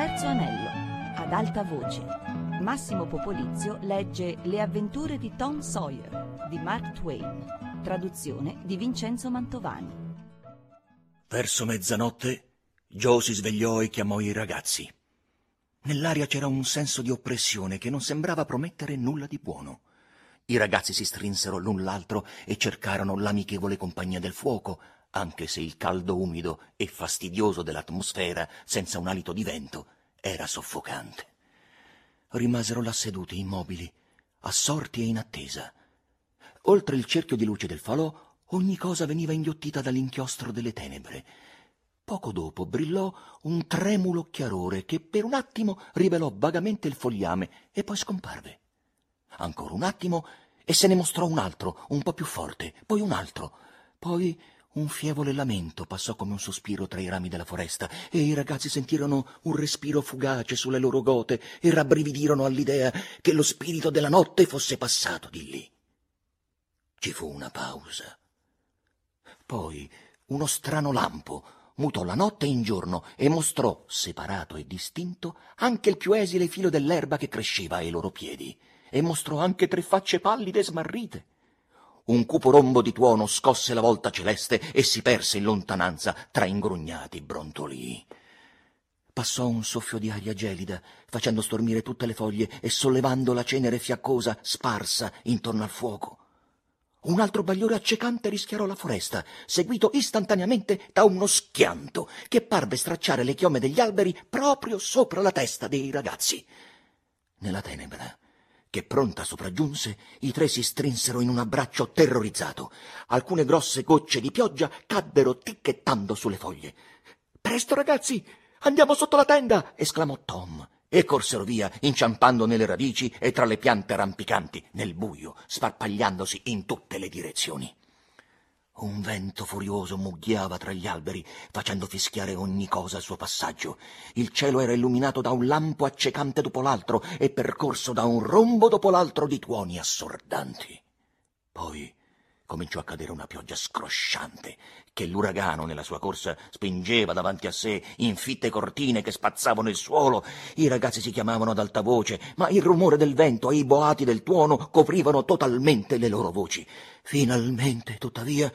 Terzo anello, ad alta voce. Massimo Popolizio legge Le avventure di Tom Sawyer di Mark Twain, traduzione di Vincenzo Mantovani. Verso mezzanotte Joe si svegliò e chiamò i ragazzi. Nell'aria c'era un senso di oppressione che non sembrava promettere nulla di buono. I ragazzi si strinsero l'un l'altro e cercarono l'amichevole compagnia del fuoco, anche se il caldo umido e fastidioso dell'atmosfera, senza un alito di vento, era soffocante. Rimasero là seduti, immobili, assorti e in attesa. Oltre il cerchio di luce del falò, ogni cosa veniva inghiottita dall'inchiostro delle tenebre. Poco dopo brillò un tremulo chiarore che per un attimo rivelò vagamente il fogliame e poi scomparve. Ancora un attimo e se ne mostrò un altro, un po' più forte, poi un altro, poi un fievole lamento passò come un sospiro tra i rami della foresta e i ragazzi sentirono un respiro fugace sulle loro gote e rabbrividirono all'idea che lo spirito della notte fosse passato di lì. Ci fu una pausa. Poi uno strano lampo mutò la notte in giorno e mostrò, separato e distinto, anche il più esile filo dell'erba che cresceva ai loro piedi, e mostrò anche tre facce pallide e smarrite un cupo rombo di tuono scosse la volta celeste e si perse in lontananza tra ingrugnati brontolii. Passò un soffio di aria gelida, facendo stormire tutte le foglie e sollevando la cenere fiaccosa sparsa intorno al fuoco. Un altro bagliore accecante rischiarò la foresta, seguito istantaneamente da uno schianto che parve stracciare le chiome degli alberi proprio sopra la testa dei ragazzi. Nella tenebra che pronta sopraggiunse, i tre si strinsero in un abbraccio terrorizzato. Alcune grosse gocce di pioggia caddero ticchettando sulle foglie. Presto, ragazzi, andiamo sotto la tenda! esclamò Tom. E corsero via, inciampando nelle radici e tra le piante rampicanti, nel buio, sparpagliandosi in tutte le direzioni. Un vento furioso mugghiava tra gli alberi, facendo fischiare ogni cosa al suo passaggio. Il cielo era illuminato da un lampo accecante dopo l'altro e percorso da un rombo dopo l'altro di tuoni assordanti. Poi cominciò a cadere una pioggia scrosciante che l'uragano nella sua corsa spingeva davanti a sé in fitte cortine che spazzavano il suolo. I ragazzi si chiamavano ad alta voce, ma il rumore del vento e i boati del tuono coprivano totalmente le loro voci. Finalmente, tuttavia,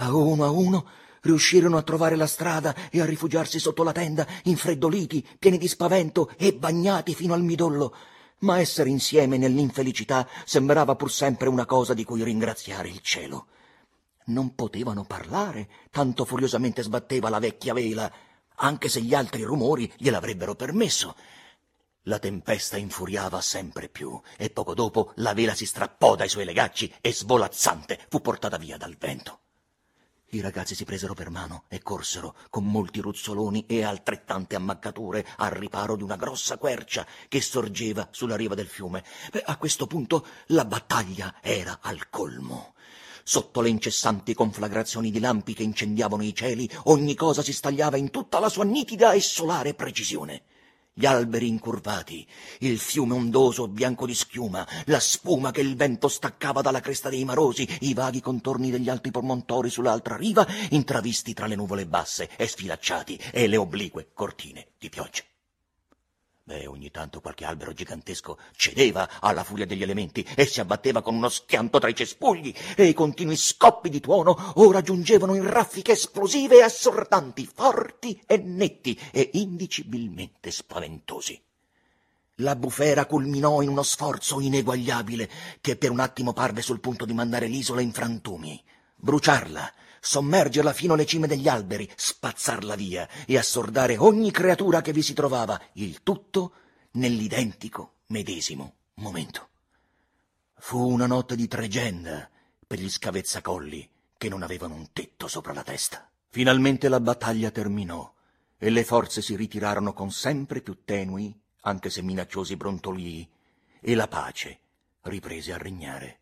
a uno a uno riuscirono a trovare la strada e a rifugiarsi sotto la tenda, infreddoliti, pieni di spavento e bagnati fino al midollo. Ma essere insieme nell'infelicità sembrava pur sempre una cosa di cui ringraziare il cielo. Non potevano parlare, tanto furiosamente sbatteva la vecchia vela, anche se gli altri rumori gliel'avrebbero permesso. La tempesta infuriava sempre più e poco dopo la vela si strappò dai suoi legacci e svolazzante fu portata via dal vento. I ragazzi si presero per mano e corsero, con molti ruzzoloni e altrettante ammaccature, al riparo di una grossa quercia che sorgeva sulla riva del fiume. A questo punto la battaglia era al colmo. Sotto le incessanti conflagrazioni di lampi che incendiavano i cieli, ogni cosa si stagliava in tutta la sua nitida e solare precisione gli alberi incurvati, il fiume ondoso bianco di schiuma, la spuma che il vento staccava dalla cresta dei marosi, i vaghi contorni degli alti promontori sull'altra riva, intravisti tra le nuvole basse e sfilacciati, e le oblique cortine di pioggia. Beh, ogni tanto qualche albero gigantesco cedeva alla furia degli elementi e si abbatteva con uno schianto tra i cespugli, e i continui scoppi di tuono ora giungevano in raffiche esplosive e assordanti, forti e netti e indicibilmente spaventosi. La bufera culminò in uno sforzo ineguagliabile che per un attimo parve sul punto di mandare l'isola in frantumi, bruciarla, sommergerla fino alle cime degli alberi, spazzarla via e assordare ogni creatura che vi si trovava, il tutto nell'identico medesimo momento. Fu una notte di tregenda per gli scavezzacolli che non avevano un tetto sopra la testa. Finalmente la battaglia terminò e le forze si ritirarono con sempre più tenui, anche se minacciosi brontolii, e la pace riprese a regnare.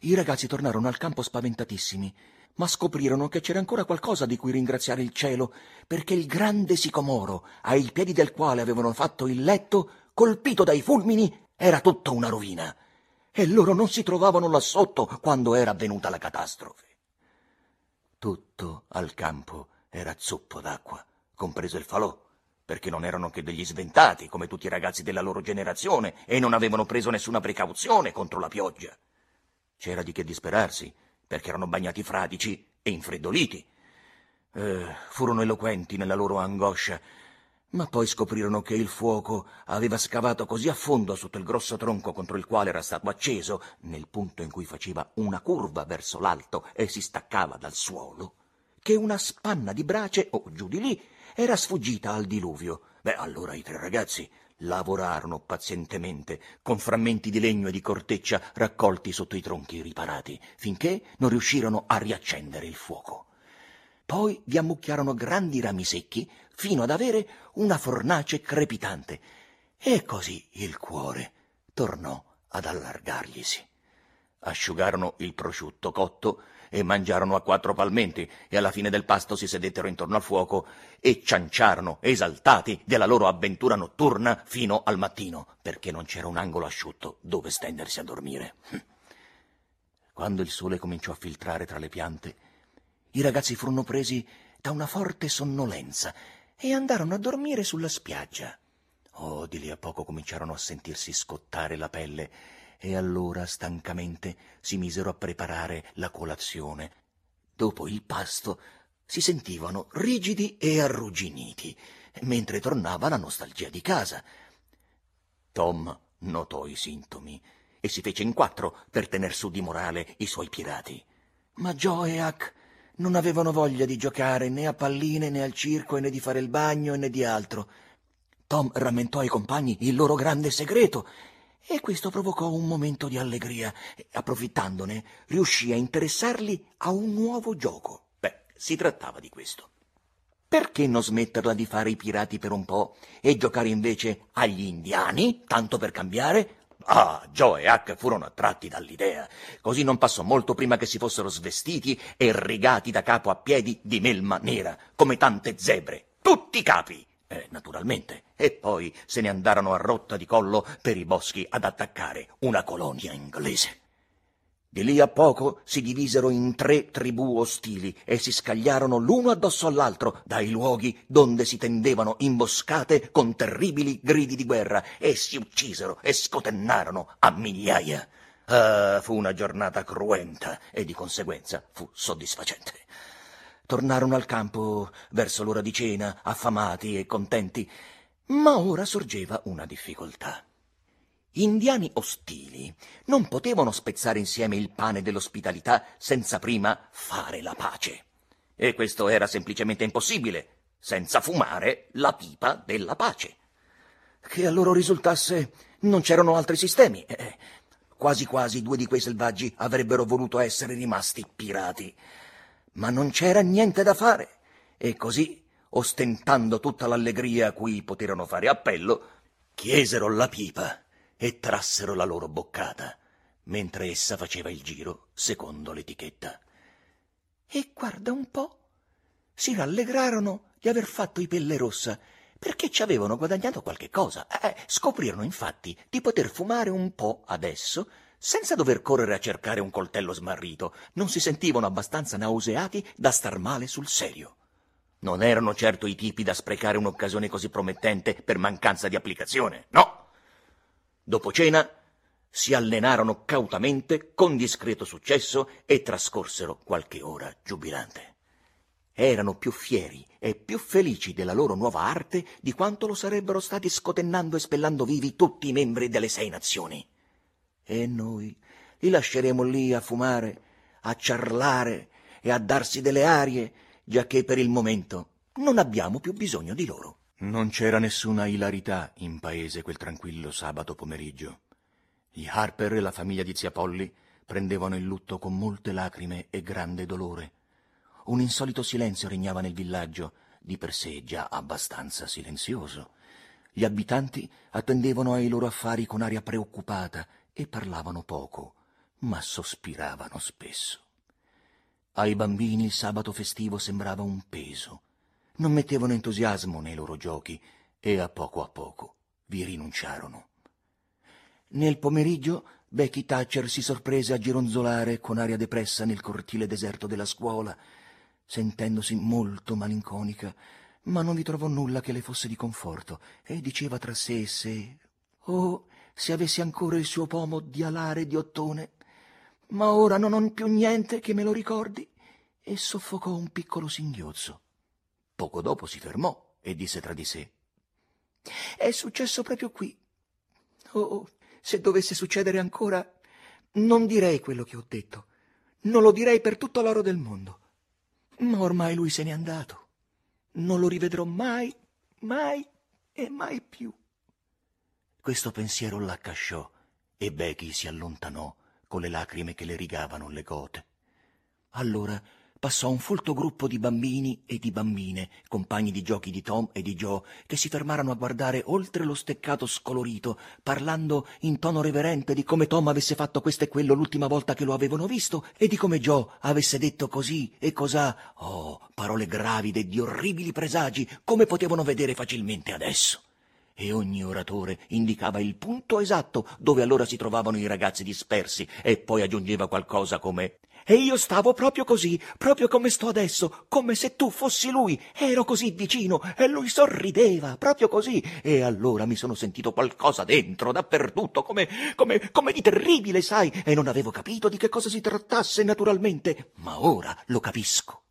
I ragazzi tornarono al campo spaventatissimi ma scoprirono che c'era ancora qualcosa di cui ringraziare il cielo, perché il grande sicomoro, ai piedi del quale avevano fatto il letto, colpito dai fulmini, era tutta una rovina, e loro non si trovavano là sotto quando era avvenuta la catastrofe. Tutto al campo era zuppo d'acqua, compreso il falò, perché non erano che degli sventati, come tutti i ragazzi della loro generazione, e non avevano preso nessuna precauzione contro la pioggia. C'era di che disperarsi, perché erano bagnati fradici e infreddoliti. Eh, furono eloquenti nella loro angoscia, ma poi scoprirono che il fuoco aveva scavato così a fondo sotto il grosso tronco contro il quale era stato acceso, nel punto in cui faceva una curva verso l'alto e si staccava dal suolo, che una spanna di brace, o giù di lì, era sfuggita al diluvio. Beh, allora i tre ragazzi lavorarono pazientemente con frammenti di legno e di corteccia raccolti sotto i tronchi riparati, finché non riuscirono a riaccendere il fuoco. Poi vi ammucchiarono grandi rami secchi fino ad avere una fornace crepitante, e così il cuore tornò ad allargarglisi. Asciugarono il prosciutto cotto e mangiarono a quattro palmenti e alla fine del pasto si sedettero intorno al fuoco e cianciarono esaltati della loro avventura notturna fino al mattino, perché non c'era un angolo asciutto dove stendersi a dormire. Quando il sole cominciò a filtrare tra le piante, i ragazzi furono presi da una forte sonnolenza e andarono a dormire sulla spiaggia. Oh, di lì a poco cominciarono a sentirsi scottare la pelle e allora stancamente si misero a preparare la colazione. Dopo il pasto si sentivano rigidi e arrugginiti, mentre tornava la nostalgia di casa. Tom notò i sintomi e si fece in quattro per tener su di morale i suoi pirati. Ma Joe e Huck non avevano voglia di giocare né a palline né al circo né di fare il bagno né di altro. Tom rammentò ai compagni il loro grande segreto e questo provocò un momento di allegria. Approfittandone, riuscì a interessarli a un nuovo gioco. Beh, si trattava di questo. Perché non smetterla di fare i pirati per un po' e giocare invece agli indiani, tanto per cambiare? Ah, Joe e Huck furono attratti dall'idea. Così non passò molto prima che si fossero svestiti e rigati da capo a piedi di melma nera, come tante zebre. Tutti capi! Eh, naturalmente. E poi se ne andarono a rotta di collo per i boschi ad attaccare una colonia inglese. Di lì a poco si divisero in tre tribù ostili e si scagliarono l'uno addosso all'altro dai luoghi donde si tendevano imboscate con terribili gridi di guerra e si uccisero e scotennarono a migliaia. Ah, fu una giornata cruenta e di conseguenza fu soddisfacente. Tornarono al campo verso l'ora di cena, affamati e contenti, ma ora sorgeva una difficoltà. Indiani ostili non potevano spezzare insieme il pane dell'ospitalità senza prima fare la pace. E questo era semplicemente impossibile, senza fumare la pipa della pace. Che a loro risultasse non c'erano altri sistemi. Eh, quasi quasi due di quei selvaggi avrebbero voluto essere rimasti pirati ma non c'era niente da fare, e così, ostentando tutta l'allegria a cui poterono fare appello, chiesero la pipa e trassero la loro boccata, mentre essa faceva il giro secondo l'etichetta. E guarda un po', si rallegrarono di aver fatto i pelle rossa, perché ci avevano guadagnato qualche cosa. Eh, scoprirono infatti di poter fumare un po' adesso senza dover correre a cercare un coltello smarrito, non si sentivano abbastanza nauseati da star male sul serio. Non erano certo i tipi da sprecare un'occasione così promettente per mancanza di applicazione, no. Dopo cena si allenarono cautamente, con discreto successo, e trascorsero qualche ora giubilante. Erano più fieri e più felici della loro nuova arte di quanto lo sarebbero stati scotennando e spellando vivi tutti i membri delle sei nazioni. E noi li lasceremo lì a fumare, a ciarlare e a darsi delle arie, giacché per il momento non abbiamo più bisogno di loro. Non c'era nessuna ilarità in paese quel tranquillo sabato pomeriggio. Gli Harper e la famiglia di zia Polly prendevano il lutto con molte lacrime e grande dolore. Un insolito silenzio regnava nel villaggio, di per sé già abbastanza silenzioso. Gli abitanti attendevano ai loro affari con aria preoccupata e parlavano poco, ma sospiravano spesso. Ai bambini il sabato festivo sembrava un peso. Non mettevano entusiasmo nei loro giochi e a poco a poco vi rinunciarono. Nel pomeriggio Becky Thatcher si sorprese a gironzolare con aria depressa nel cortile deserto della scuola, sentendosi molto malinconica, ma non vi trovò nulla che le fosse di conforto e diceva tra sé e sé oh se avessi ancora il suo pomo di alare di ottone. Ma ora non ho più niente che me lo ricordi. E soffocò un piccolo singhiozzo. Poco dopo si fermò e disse tra di sé. È successo proprio qui. Oh se dovesse succedere ancora non direi quello che ho detto. Non lo direi per tutto l'oro del mondo. Ma ormai lui se n'è andato. Non lo rivedrò mai, mai e mai più. Questo pensiero l'accasciò e Becky si allontanò con le lacrime che le rigavano le gote. Allora passò un folto gruppo di bambini e di bambine, compagni di giochi di Tom e di Joe, che si fermarono a guardare oltre lo steccato scolorito, parlando in tono reverente di come Tom avesse fatto questo e quello l'ultima volta che lo avevano visto e di come Joe avesse detto così e cosà. Oh, parole gravide di orribili presagi, come potevano vedere facilmente adesso e ogni oratore indicava il punto esatto dove allora si trovavano i ragazzi dispersi e poi aggiungeva qualcosa come e io stavo proprio così, proprio come sto adesso, come se tu fossi lui. Ero così vicino e lui sorrideva, proprio così. E allora mi sono sentito qualcosa dentro, dappertutto, come, come, come di terribile, sai, e non avevo capito di che cosa si trattasse naturalmente. Ma ora lo capisco.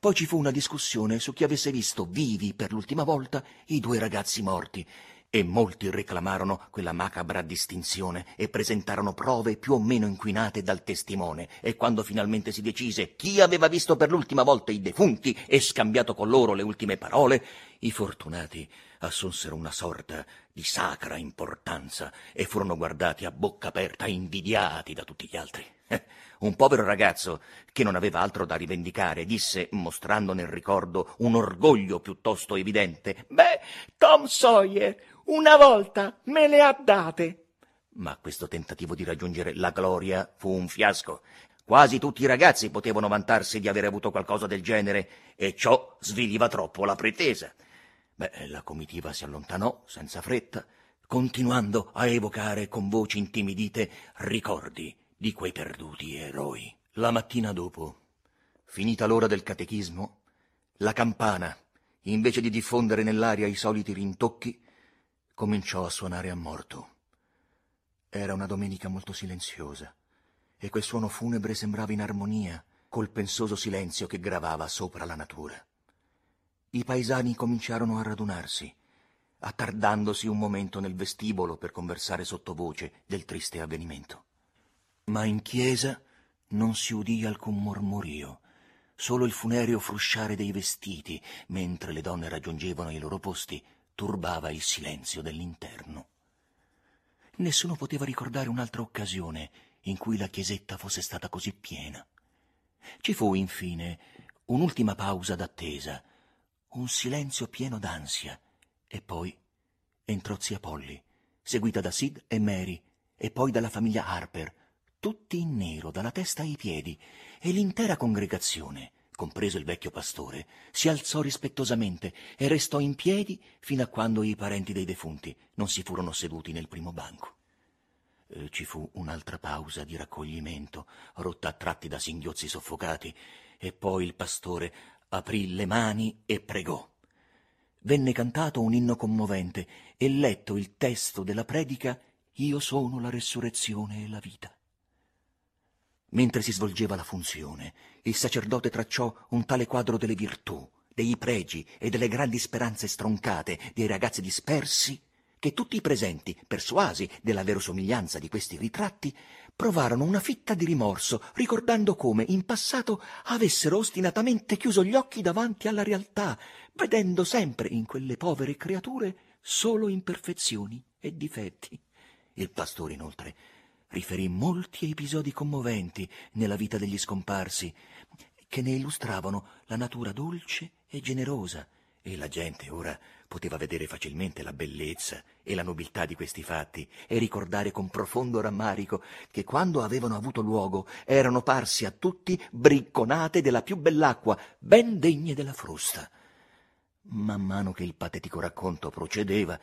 Poi ci fu una discussione su chi avesse visto vivi per l'ultima volta i due ragazzi morti e molti reclamarono quella macabra distinzione e presentarono prove più o meno inquinate dal testimone e quando finalmente si decise chi aveva visto per l'ultima volta i defunti e scambiato con loro le ultime parole, i fortunati assunsero una sorta di sacra importanza e furono guardati a bocca aperta, invidiati da tutti gli altri. Un povero ragazzo, che non aveva altro da rivendicare, disse, mostrando nel ricordo un orgoglio piuttosto evidente, Beh, Tom Sawyer, una volta me le ha date. Ma questo tentativo di raggiungere la gloria fu un fiasco. Quasi tutti i ragazzi potevano vantarsi di avere avuto qualcosa del genere, e ciò sviliva troppo la pretesa. Beh, la comitiva si allontanò senza fretta, continuando a evocare con voci intimidite ricordi di quei perduti eroi. La mattina dopo, finita l'ora del catechismo, la campana, invece di diffondere nell'aria i soliti rintocchi, cominciò a suonare a morto. Era una domenica molto silenziosa e quel suono funebre sembrava in armonia col pensoso silenzio che gravava sopra la natura. I paesani cominciarono a radunarsi, attardandosi un momento nel vestibolo per conversare sottovoce del triste avvenimento ma in chiesa non si udì alcun mormorio, solo il funereo frusciare dei vestiti, mentre le donne raggiungevano i loro posti, turbava il silenzio dell'interno. Nessuno poteva ricordare un'altra occasione in cui la chiesetta fosse stata così piena. Ci fu, infine, un'ultima pausa d'attesa, un silenzio pieno d'ansia, e poi entrò zia Polly, seguita da Sid e Mary, e poi dalla famiglia Harper, tutti in nero dalla testa ai piedi, e l'intera congregazione, compreso il vecchio pastore, si alzò rispettosamente e restò in piedi fino a quando i parenti dei defunti non si furono seduti nel primo banco. Eh, ci fu un'altra pausa di raccoglimento, rotta a tratti da singhiozzi soffocati, e poi il pastore aprì le mani e pregò. Venne cantato un inno commovente e letto il testo della predica Io sono la resurrezione e la vita. Mentre si svolgeva la funzione, il sacerdote tracciò un tale quadro delle virtù, dei pregi e delle grandi speranze stroncate dei ragazzi dispersi, che tutti i presenti, persuasi della verosomiglianza di questi ritratti, provarono una fitta di rimorso, ricordando come in passato avessero ostinatamente chiuso gli occhi davanti alla realtà, vedendo sempre in quelle povere creature solo imperfezioni e difetti. Il pastore, inoltre, riferì molti episodi commoventi nella vita degli scomparsi, che ne illustravano la natura dolce e generosa, e la gente ora poteva vedere facilmente la bellezza e la nobiltà di questi fatti e ricordare con profondo rammarico che quando avevano avuto luogo erano parsi a tutti bricconate della più bell'acqua, ben degne della frusta. Man mano che il patetico racconto procedeva,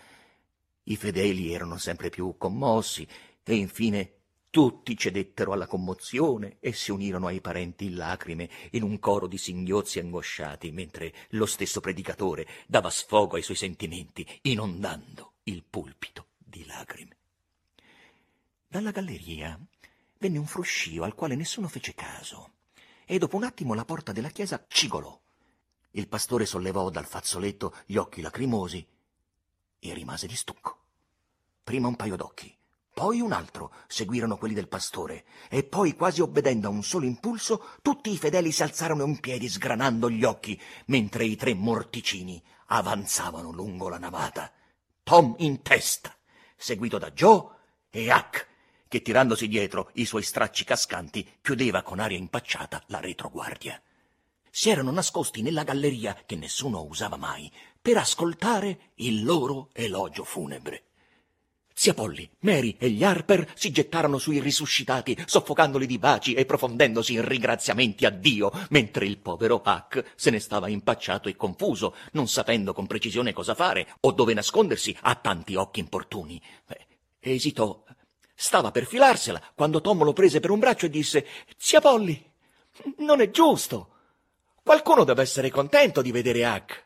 i fedeli erano sempre più commossi e infine Tutti cedettero alla commozione e si unirono ai parenti in lacrime in un coro di singhiozzi angosciati, mentre lo stesso predicatore dava sfogo ai suoi sentimenti, inondando il pulpito di lacrime. Dalla galleria venne un fruscio al quale nessuno fece caso, e dopo un attimo la porta della chiesa cigolò. Il pastore sollevò dal fazzoletto gli occhi lacrimosi e rimase di stucco. Prima un paio d'occhi, poi un altro seguirono quelli del pastore, e poi, quasi obbedendo a un solo impulso, tutti i fedeli si alzarono in piedi, sgranando gli occhi, mentre i tre morticini avanzavano lungo la navata. Tom in testa, seguito da Joe e Huck, che tirandosi dietro i suoi stracci cascanti chiudeva con aria impacciata la retroguardia. Si erano nascosti nella galleria che nessuno usava mai per ascoltare il loro elogio funebre. Zia Polly, Mary e gli Harper si gettarono sui risuscitati, soffocandoli di baci e profondendosi in ringraziamenti a Dio, mentre il povero Huck se ne stava impacciato e confuso, non sapendo con precisione cosa fare o dove nascondersi a tanti occhi importuni. Beh, esitò. Stava per filarsela quando Tom lo prese per un braccio e disse Zia Polly, non è giusto. Qualcuno deve essere contento di vedere Huck.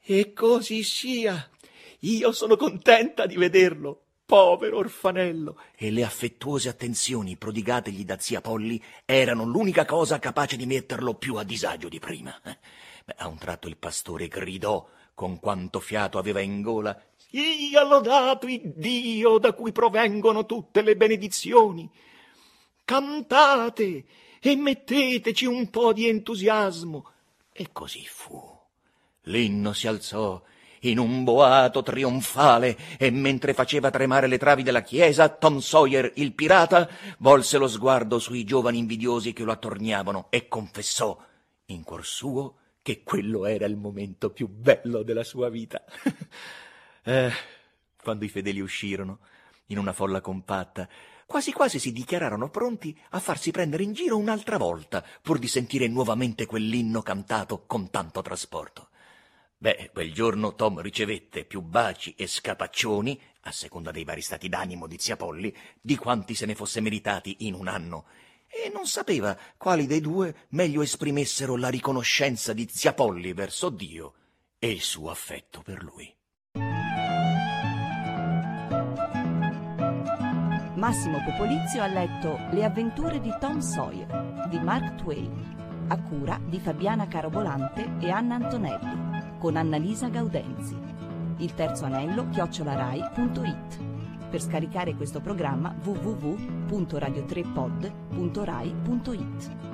E così sia, io sono contenta di vederlo, povero orfanello. E le affettuose attenzioni prodigategli da zia Polly erano l'unica cosa capace di metterlo più a disagio di prima. Beh, a un tratto il pastore gridò con quanto fiato aveva in gola. Sia lodato il Dio da cui provengono tutte le benedizioni. Cantate e metteteci un po' di entusiasmo. E così fu. L'inno si alzò in un boato trionfale e mentre faceva tremare le travi della chiesa, Tom Sawyer, il pirata, volse lo sguardo sui giovani invidiosi che lo attorniavano e confessò in cuor suo che quello era il momento più bello della sua vita. eh, quando i fedeli uscirono, in una folla compatta, quasi quasi si dichiararono pronti a farsi prendere in giro un'altra volta, pur di sentire nuovamente quell'inno cantato con tanto trasporto. Beh, quel giorno Tom ricevette più baci e scapaccioni, a seconda dei vari stati d'animo di zia Polly, di quanti se ne fosse meritati in un anno, e non sapeva quali dei due meglio esprimessero la riconoscenza di zia Polly verso Dio e il suo affetto per lui. Massimo Popolizio ha letto Le avventure di Tom Sawyer di Mark Twain, a cura di Fabiana Carobolante e Anna Antonelli con Annalisa Gaudenzi. Il terzo anello chiocciolarai.it. Per scaricare questo programma www.radio3pod.rai.it.